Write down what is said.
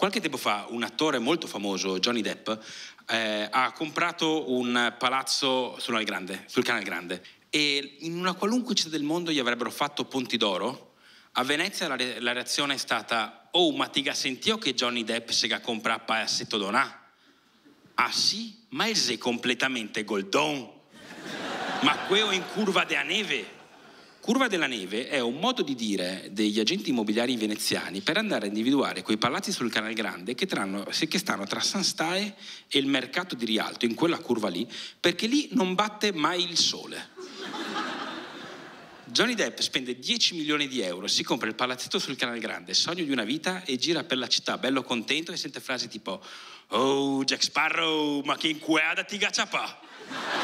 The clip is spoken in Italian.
Qualche tempo fa un attore molto famoso, Johnny Depp, eh, ha comprato un palazzo sul, Grande, sul Canale Grande e in una qualunque città del mondo gli avrebbero fatto ponti d'oro. A Venezia la, re- la reazione è stata «Oh, ma ti sentio che Johnny Depp si ga compra palazzetto donà?» «Ah sì? Ma è completamente goldon!» «Ma quello in curva della neve!» Curva della neve è un modo di dire degli agenti immobiliari veneziani per andare a individuare quei palazzi sul Canale Grande che, tranno, che stanno tra San Stae e il mercato di Rialto, in quella curva lì, perché lì non batte mai il sole. Johnny Depp spende 10 milioni di euro, si compra il palazzetto sul Canale Grande, sogno di una vita e gira per la città bello contento e sente frasi tipo Oh, Jack Sparrow, ma che incueada ti gacciapa!